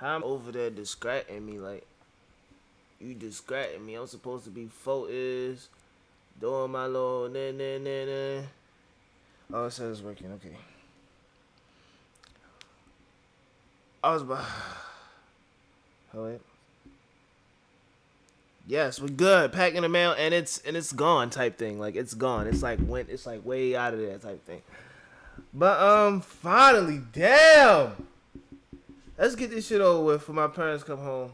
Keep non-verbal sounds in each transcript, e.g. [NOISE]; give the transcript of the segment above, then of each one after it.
How I'm over there distracting me like you distracting me. I'm supposed to be focused, doing my little nah nah nah nah. Oh, it says working. Okay. I was about. [SIGHS] Oh wait. Yes, we're good. Packing the mail and it's and it's gone type thing. Like it's gone. It's like went. It's like way out of there type thing. But um, finally, damn. Let's get this shit over with for my parents come home.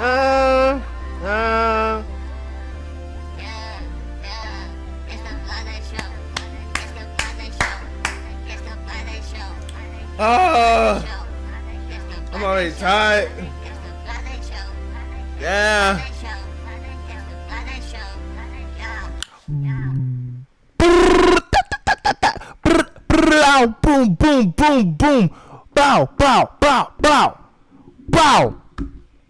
Uh, uh. Oh, I'm already tired. Yeah. Boom, boom, boom, boom. Bow, bow, bow, bow, bow.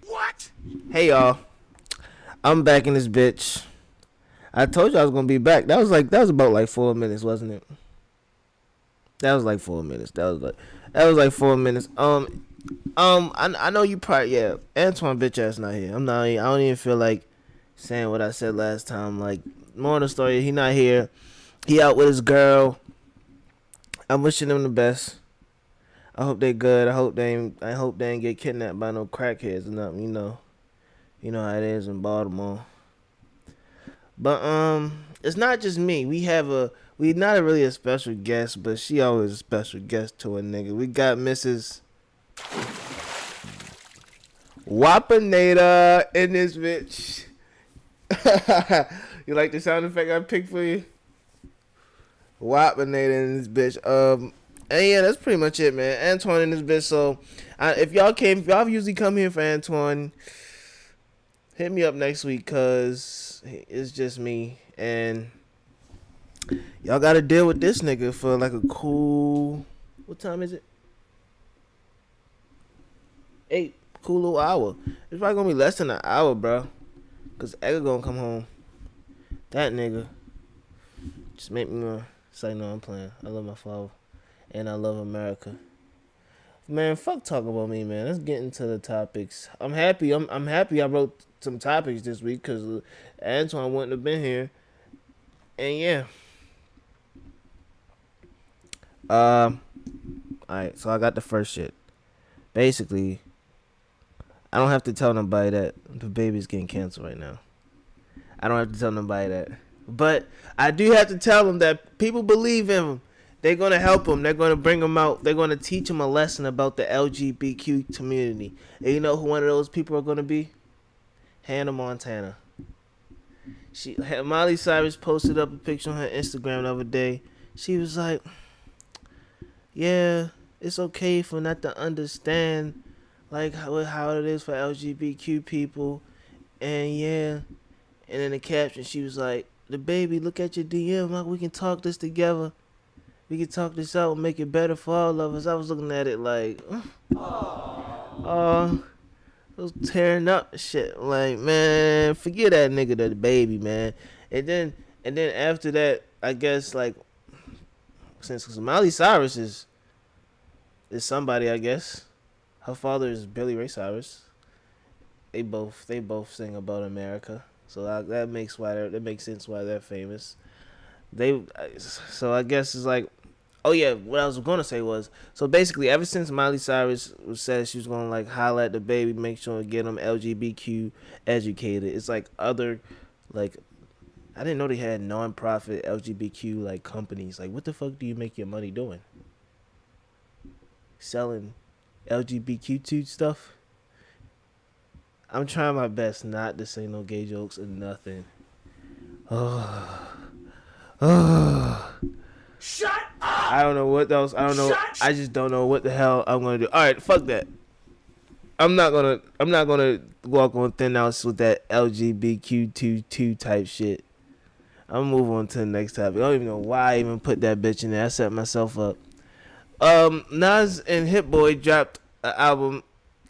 What? Hey y'all, I'm back in this bitch. I told you I was gonna be back. That was like that was about like four minutes, wasn't it? That was like four minutes. That was like that was like four minutes. Um, um, I I know you probably yeah. Antoine bitch ass not here. I'm not. I don't even feel like saying what I said last time. Like more of the story, he not here. He out with his girl. I'm wishing them the best. I hope they good. I hope they ain't, I hope they ain't get kidnapped by no crackheads or nothing. You know, you know how it is in Baltimore. But um, it's not just me. We have a we not really a special guest, but she always a special guest to a nigga. We got Mrs. Wapinator in this bitch. [LAUGHS] you like the sound effect I picked for you? Wapinator in this bitch. Um, and yeah, that's pretty much it, man. Antoine in this bitch. So, uh, if y'all came, if y'all usually come here for Antoine, hit me up next week, cause it's just me and y'all got to deal with this nigga for like a cool. What time is it? Eight cool little hour. It's probably gonna be less than an hour, bro. Cause Edgar gonna come home. That nigga just make me uh, say no. I'm playing. I love my father, and I love America. Man, fuck talk about me, man. Let's get into the topics. I'm happy. I'm I'm happy. I wrote some topics this week because Antoine wouldn't have been here. And yeah. Um. All right. So I got the first shit. Basically, I don't have to tell nobody that DaBaby's getting canceled right now. I don't have to tell nobody that. But I do have to tell them that people believe in them. They're going to help them. They're going to bring them out. They're going to teach them a lesson about the LGBTQ community. And you know who one of those people are going to be? Hannah Montana. She Miley Cyrus posted up a picture on her Instagram the other day. She was like, "Yeah, it's okay for not to understand like how, how it is for LGBTQ people. And yeah, and in the caption she was like, "DaBaby, look at your DM. Like we can talk this together. We can talk this out and make it better for all of us." I was looking at it like, oh, [SIGHS] uh, was tearing up shit. Like man, forget that nigga, DaBaby, man. And then and then after that, I guess like since Miley Cyrus is is somebody, I guess her father is Billy Ray Cyrus. They both they both sing about America, so that, that makes why that makes sense why they're famous. They so I guess it's like, oh yeah, what I was gonna say was so basically ever since Miley Cyrus said she was gonna like at DaBaby, make sure to get them LGBTQ educated. It's like other like I didn't know they had non-profit LGBTQ like companies. Like, what the fuck do you make your money doing? Selling LGBTQ stuff. I'm trying my best not to say no gay jokes or nothing. Oh. [SIGHS] Oh. Shut up! I don't know what else. I don't know. Shut I just don't know what the hell I'm gonna do. All right, fuck that. I'm not gonna. I'm not gonna walk on thin ice with that LGBTQ2 type shit. I'm move on to the next topic. I don't even know why I even put that bitch in there. I set myself up. Um, Nas and Hit Boy dropped an album,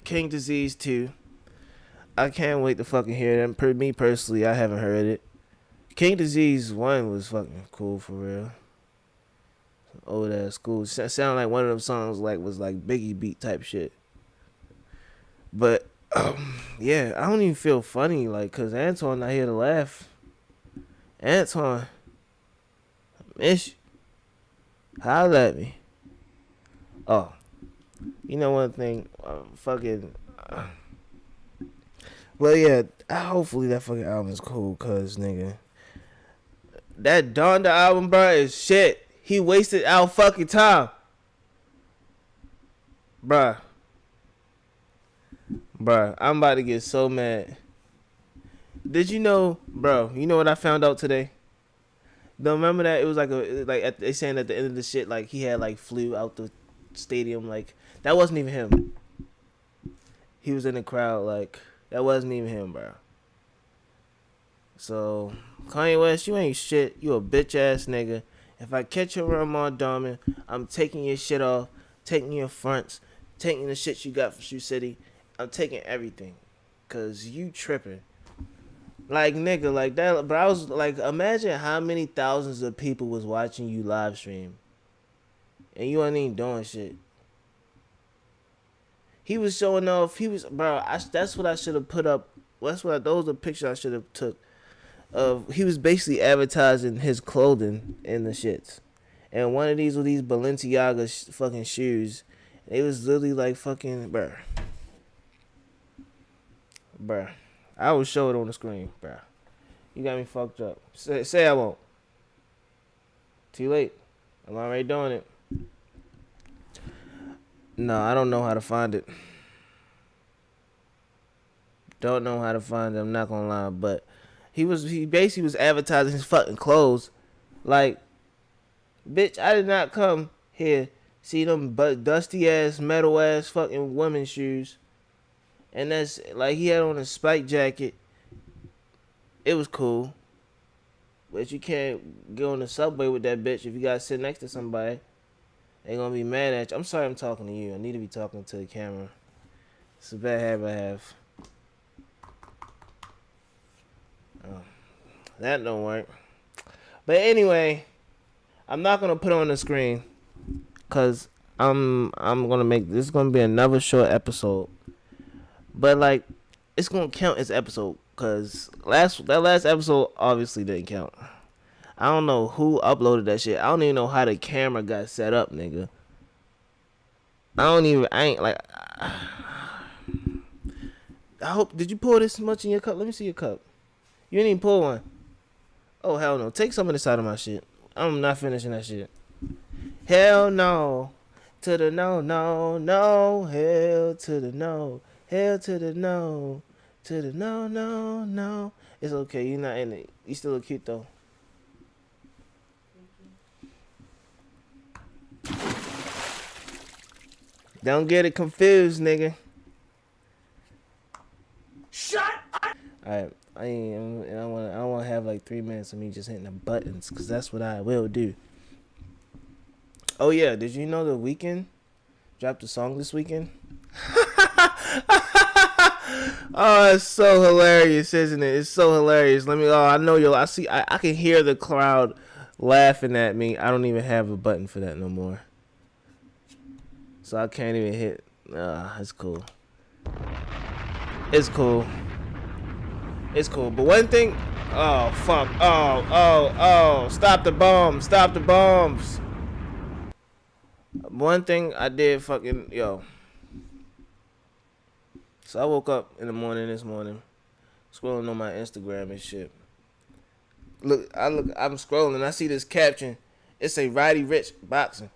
King Disease 2. I can't wait to fucking hear them. Per me personally, I haven't heard it. King Disease one was fucking cool for real. Old ass school. S- sound like one of them songs like was like Biggie beat type shit. But um, [CLEARS THROAT] yeah, I don't even feel funny like cause Antoine not here to laugh. Antoine, I miss you. Holla at me. Oh, you know one thing, uh, fucking. Uh, well, yeah. Hopefully that fucking album is cool, cause nigga, that Donda album, bro, is shit. He wasted our fucking time, bruh. Bruh, I'm about to get so mad. Did you know, bro? You know what I found out today? Don't remember that it was like a like at, they saying at the end of the shit like he had like flew out the stadium like that wasn't even him. He was in the crowd like that wasn't even him, bro. So Kanye West, you ain't shit. You a bitch ass nigga. If I catch you around my diamond, I'm taking your shit off, taking your fronts, taking the shit you got from Shoe City. I'm taking everything, cause you tripping. Like nigga, like that. But I was like, imagine how many thousands of people was watching you live stream, and you ain't even doing shit. He was showing off. He was, bro. I, that's what I should have put up. That's what I, those are pictures I should have took. Of he was basically advertising his clothing in the shits, and one of these were these Balenciaga sh- fucking shoes. It was literally like fucking, bro. Bruh. I will show it on the screen, bruh. You got me fucked up. Say, say I won't. Too late. I'm already doing it. No, I don't know how to find it. Don't know how to find it. I'm not gonna lie, but he was he basically was advertising his fucking clothes, like, bitch. I did not come here see them but dusty ass metal ass fucking women's shoes and that's like he had on a spike jacket. It was cool, but you can't go on the subway with that bitch if you gotta sit next to somebody. They gonna be mad at you. I'm sorry, I'm talking to you. I need to be talking to the camera. It's a bad habit I have. Oh, that don't work. But anyway, I'm not gonna put on the screen, cause I'm I'm gonna make this is gonna be another short episode. But like, it's gonna count as episode because last that last episode obviously didn't count. I don't know who uploaded that shit. I don't even know how the camera got set up, nigga. I don't even. I ain't like. [SIGHS] I hope. Did you pour this much in your cup? Let me see your cup. You didn't even pour one. Oh hell no! Take some of the side of my shit. I'm not finishing that shit. Hell no. To the no, no, no. Hell to the no. Hell to the no. To the no, no, no. It's okay. You're not in it. You still look cute though. Don't get it confused, nigga. Shut up! Alright, I ain't, I don't want I don't want to have like three minutes of me just hitting the buttons, cause that's what I will do. Oh yeah, did you know The Weeknd dropped a song this weekend? [LAUGHS] oh, it's so hilarious, isn't it? It's so hilarious. Let me. Oh, I know you. I see. I, I can hear the crowd laughing at me. I don't even have a button for that no more. So I can't even hit. Ah, it's cool. It's cool. It's cool. But one thing. Oh fuck. Oh oh oh. Stop the bombs. Stop the bombs. One thing I did fucking yo. So I woke up in the morning this morning, scrolling on my Instagram and shit. Look, I look, I'm scrolling. I see this caption. It say Roddy Ricch boxing.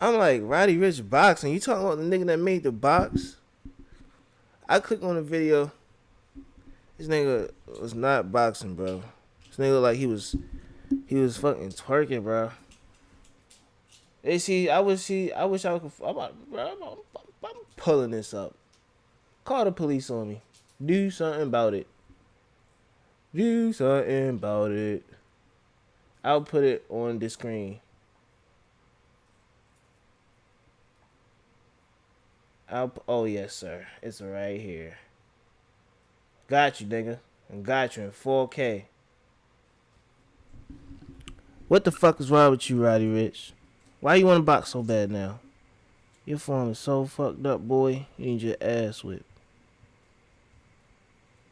I'm like Roddy Ricch boxing. You talking about the nigga that made the box? I click on the video. This nigga was not boxing, bro. This nigga like he was, he was fucking twerking, bro. They see, I wish see, I wish I could. I'm, I'm, I'm, I'm pulling this up. Call the police on me. Do something about it. Do something about it. I'll put it on the screen. I'll, oh yes, sir. It's right here. Got you, nigga. Got you in 4K. What the fuck is wrong with you, Roddy Ricch? Why you want to box so bad now? Your form is so fucked up, boy. You need your ass whipped.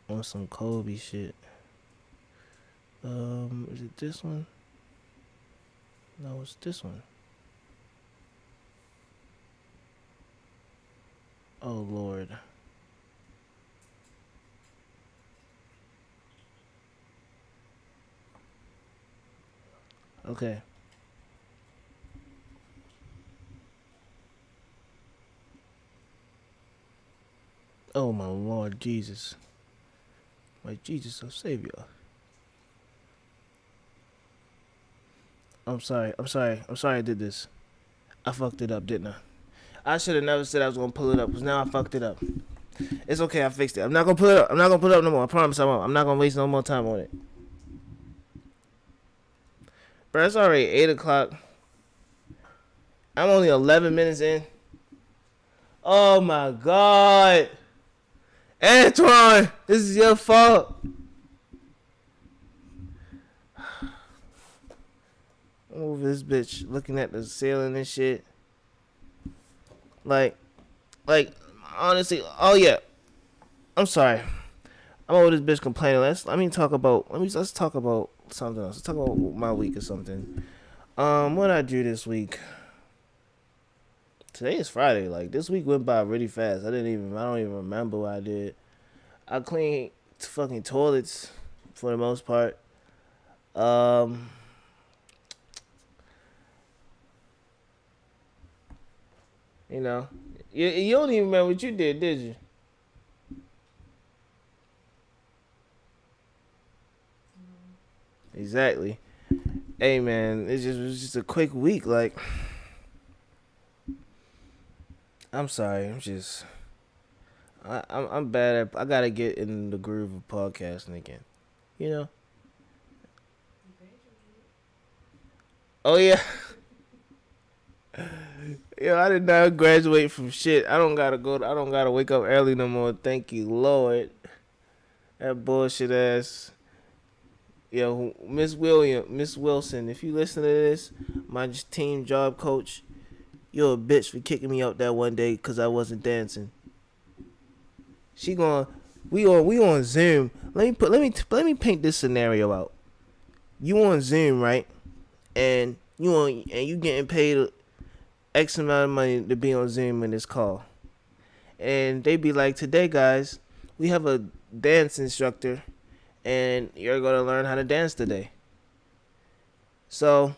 On some Kobe shit. Um, is it this one? No, it's this one. Oh Lord. Okay. Oh my Lord Jesus. My Jesus, our Savior. I'm sorry. I'm sorry. I'm sorry I did this. I fucked it up, didn't I? I should have never said I was gonna pull it up because now I fucked it up. It's okay. I fixed it. I'm not gonna pull it up. I'm not gonna pull it up no more. I promise I won't. I'm not gonna waste no more time on it. Bro, it's already eight o'clock. I'm only 11 minutes in. Oh my god. Antoine, this is your fault. [SIGHS] I'm this bitch looking at the ceiling and shit. Like, like, honestly, oh yeah. I'm sorry. I'm over this bitch complaining. Let's let me talk about let me let's talk about something else. Let's talk about my week or something. Um, what I do this week. Today is Friday. Like this week went by really fast. I didn't even I don't even remember what I did. I cleaned fucking toilets for the most part. Um You know, you, you don't even remember what you did, did you? Exactly. Hey man, it just was just a quick week. Like, I'm sorry. I'm just, I, I'm I'm bad at. I gotta get in the groove of podcasting again. You know. Oh yeah. [LAUGHS] Yo, I did not graduate from shit. I don't gotta go. I don't gotta wake up early no more. Thank you, Lord. That bullshit ass. Yo, Miss William, Miss Wilson, if you listen to this, my team job coach, you're a bitch for kicking me out that one day because I wasn't dancing. She going, we on, we on Zoom. Let me put, let me, let me paint this scenario out. You on Zoom, right? And you on, and you getting paid X amount of money to be on Zoom in this call. And they'd be like, today, guys, we have a dance instructor, and you're going to learn how to dance today. So,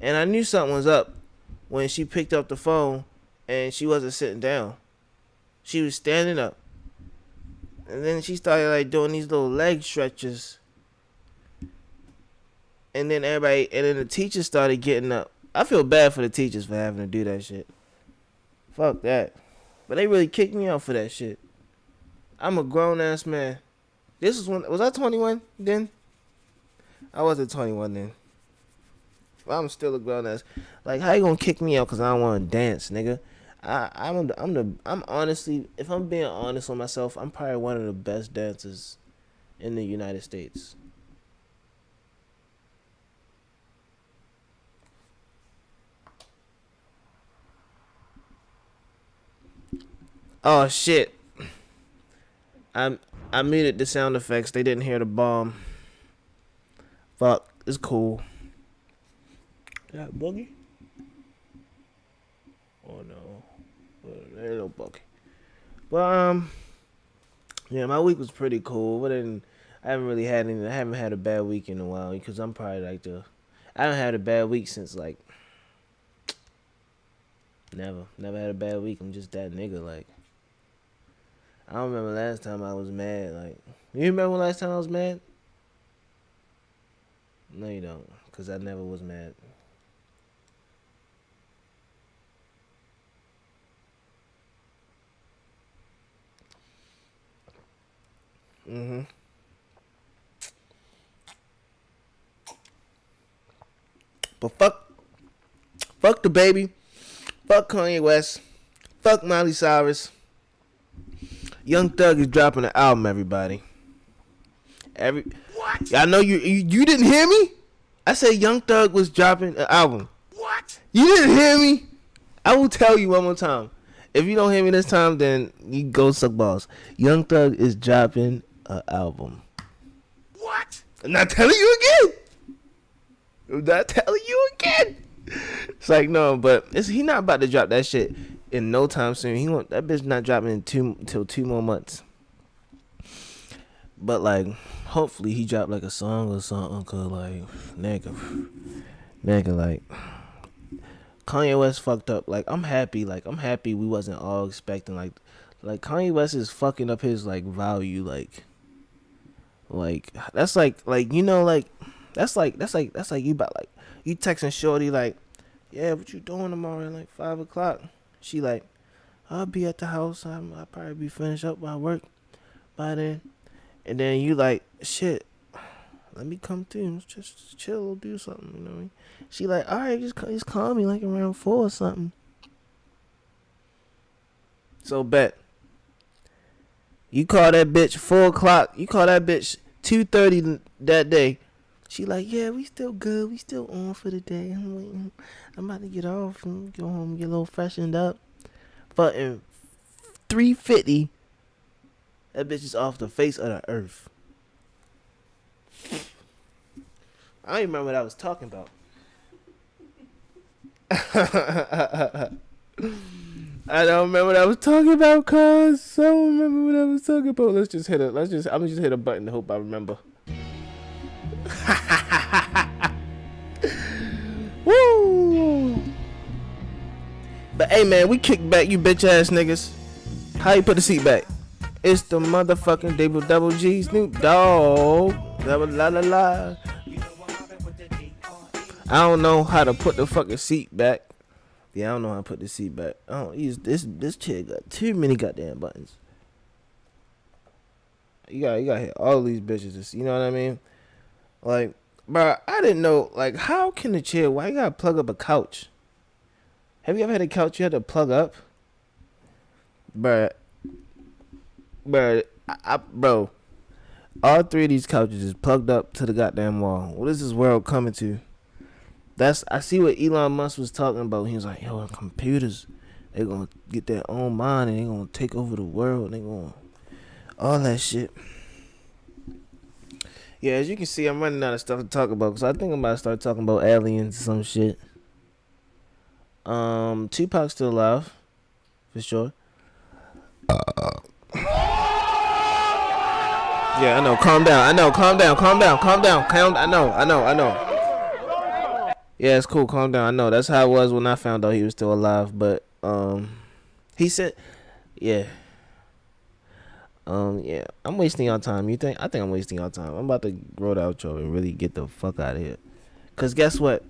and I knew something was up when she picked up the phone and she wasn't sitting down. She was standing up. And then she started like doing these little leg stretches. And then everybody, and then the teacher started getting up. I feel bad for the teachers for having to do that shit. Fuck that. But they really kicked me out for that shit. I'm a grown ass man. This was when was I 21 then? I wasn't 21 then. But I'm still a grown ass. Like how you gonna kick me out because I don't want to dance, nigga? I I'm the, I'm the I'm honestly if I'm being honest with myself, I'm probably one of the best dancers in the United States. Oh shit. I I muted the sound effects. They didn't hear the bomb. Fuck. It's cool. That boogie? Oh no. There's no boogie. But um yeah, my week was pretty cool. But then I haven't really had any I haven't had a bad week in a while because I'm probably like the I haven't had a bad week since like never. Never had a bad week. I'm just that nigga like I don't remember last time I was mad. Like, you remember last time I was mad? No, you don't, cause I never was mad. Mm-hmm. But fuck, fuck DaBaby, fuck Kanye West, fuck Miley Cyrus. Young Thug is dropping an album, everybody. Every what? I know you, you you didn't hear me. I said Young Thug was dropping an album. What? You didn't hear me. I will tell you one more time. If you don't hear me this time, then you go suck balls. Young Thug is dropping an album. What? I'm not telling you again. I'm not telling you again. It's like no, but it's, he not about to drop that shit in no time soon. He want that bitch not dropping in two till two more months. But like, hopefully he dropped like a song or something. Cause like, nigga, nigga, like, Kanye West fucked up. Like, I'm happy. Like, I'm happy we wasn't all expecting like, like Kanye West is fucking up his like value. Like, like that's like like you know like that's like that's like that's like you about like you texting Shorty like, yeah, what you doing tomorrow at like five o'clock? She like, I'll be at the house. I'm I'll probably be finished up by work by then. And then you like, shit, let me come through. Just chill, do something. You know? She like, all right, just just call me like around four or something. So bet. You call that bitch four o'clock. You call that bitch two thirty that day. She like, yeah, we still good. We still on for the day. I'm waiting. I'm about to get off and go home, get a little freshened up. But in three fifty, that bitch is off the face of the earth. I don't remember what I was talking about. [LAUGHS] I don't remember what I was talking about, cuz. I don't remember what I was talking about. Let's just hit it. Let's just, I'm gonna just hit a button to hope I remember. [LAUGHS] Woo! But hey, man, we kick back, you bitch ass niggas. How you put the seat back? It's the motherfucking double double G Snoop Dogg. Double la la la. I don't know how to put the fucking seat back. Yeah, I don't know how to put the seat back. Oh, he's this this chair got too many goddamn buttons. You got you got hit all these bitches. You know what I mean? Like, bro, I didn't know. Like, how can the chair? Why you gotta plug up a couch? Have you ever had a couch you had to plug up? Bro, bro, I, I, bro, all three of these couches is plugged up to the goddamn wall. What is this world coming to? That's I see what Elon Musk was talking about. He was like, "Yo, computers, they're gonna get their own mind and they gonna take over the world. They're gonna all that shit." Yeah, as you can see, I'm running out of stuff to talk about because I think I'm about to start talking about aliens or some shit. Um, Tupac's still alive, for sure. Yeah, I know. Calm down. I know. Calm down. Calm down. Calm down. Calm. I know. I know. I know. Yeah, it's cool. Calm down. I know. That's how it was when I found out he was still alive. But um, he said, yeah. Um, yeah. I'm wasting y'all time. You think? I think I'm wasting y'all time. I'm about to roll the outro and really get the fuck out of here. Cause guess what?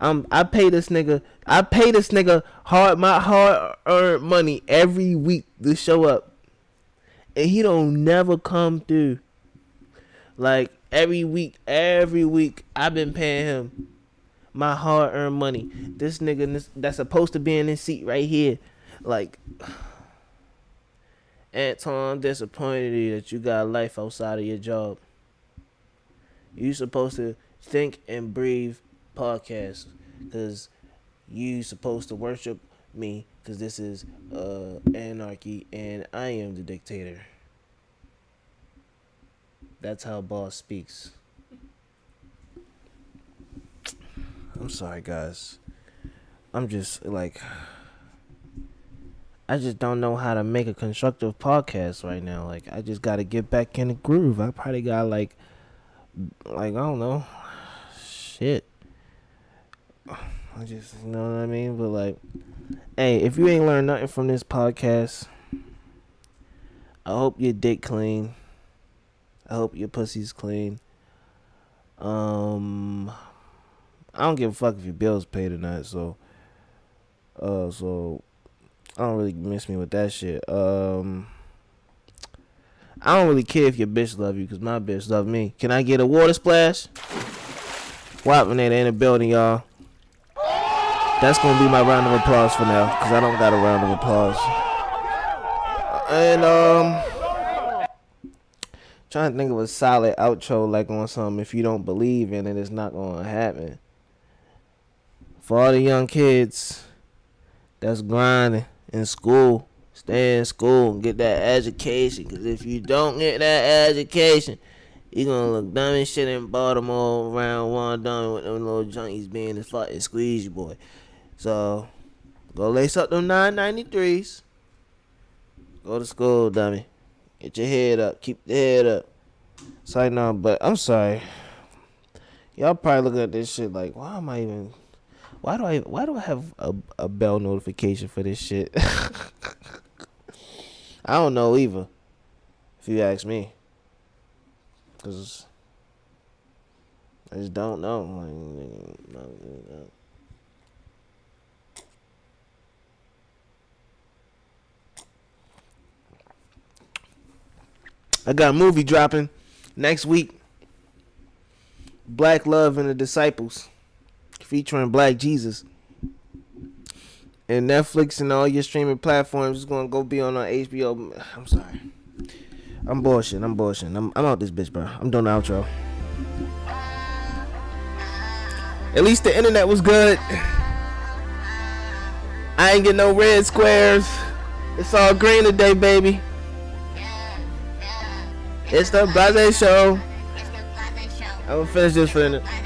I'm I pay this nigga I pay this nigga hard my hard earned money every week to show up. And he don't never come through. Like every week, every week I've been paying him my hard earned money. This nigga this, that's supposed to be in this seat right here. Like Anton, I'm disappointed you that you got life outside of your job. You supposed to think and breathe podcast because you supposed to worship me because this is uh, anarchy and I am the dictator. That's how boss speaks. I'm sorry, guys. I'm just like, I just don't know how to make a constructive podcast right now. Like, I just got to get back in the groove. I probably got like, like I don't know, shit. I just, you know what I mean? But like, hey, if you ain't learned nothing from this podcast, I hope your dick clean. I hope your pussy's clean. Um, I don't give a fuck if your bills paid or not. So, uh, so I don't really miss me with that shit. Um, I don't really care if your bitch love you, cause my bitch love me. Can I get a water splash? Wapinator in the building, y'all. That's gonna be my round of applause for now, cause I don't got a round of applause. And um, trying to think of a solid outro like on something. If you don't believe in it, it's not gonna happen. For all the young kids that's grinding in school, stay in school and get that education. Cause if you don't get that education, you gonna look dumb as shit in Baltimore around one dumb with them little junkies being the fucking squeegee boy. So go lace up them 993s. Go to school, dummy. Get your head up. Keep the head up. Sorry, no, but I'm sorry. Y'all probably looking at this shit like, why am I even? Why do I? Why do I have a, a bell notification for this shit? [LAUGHS] I don't know either. If you ask me, cause I just don't know. I got a movie dropping next week. Black Love and the Disciples, featuring Black Jesus. And Netflix and all your streaming platforms is gonna go be on uh, our HBO. I'm sorry. I'm bullshit. I'm bullshit. I'm, I'm out this bitch, bro. I'm doing the outro. At least the internet was good. I ain't get no red squares. It's all green today, baby. It's the Blase Show. I'm gonna finish this for a minute.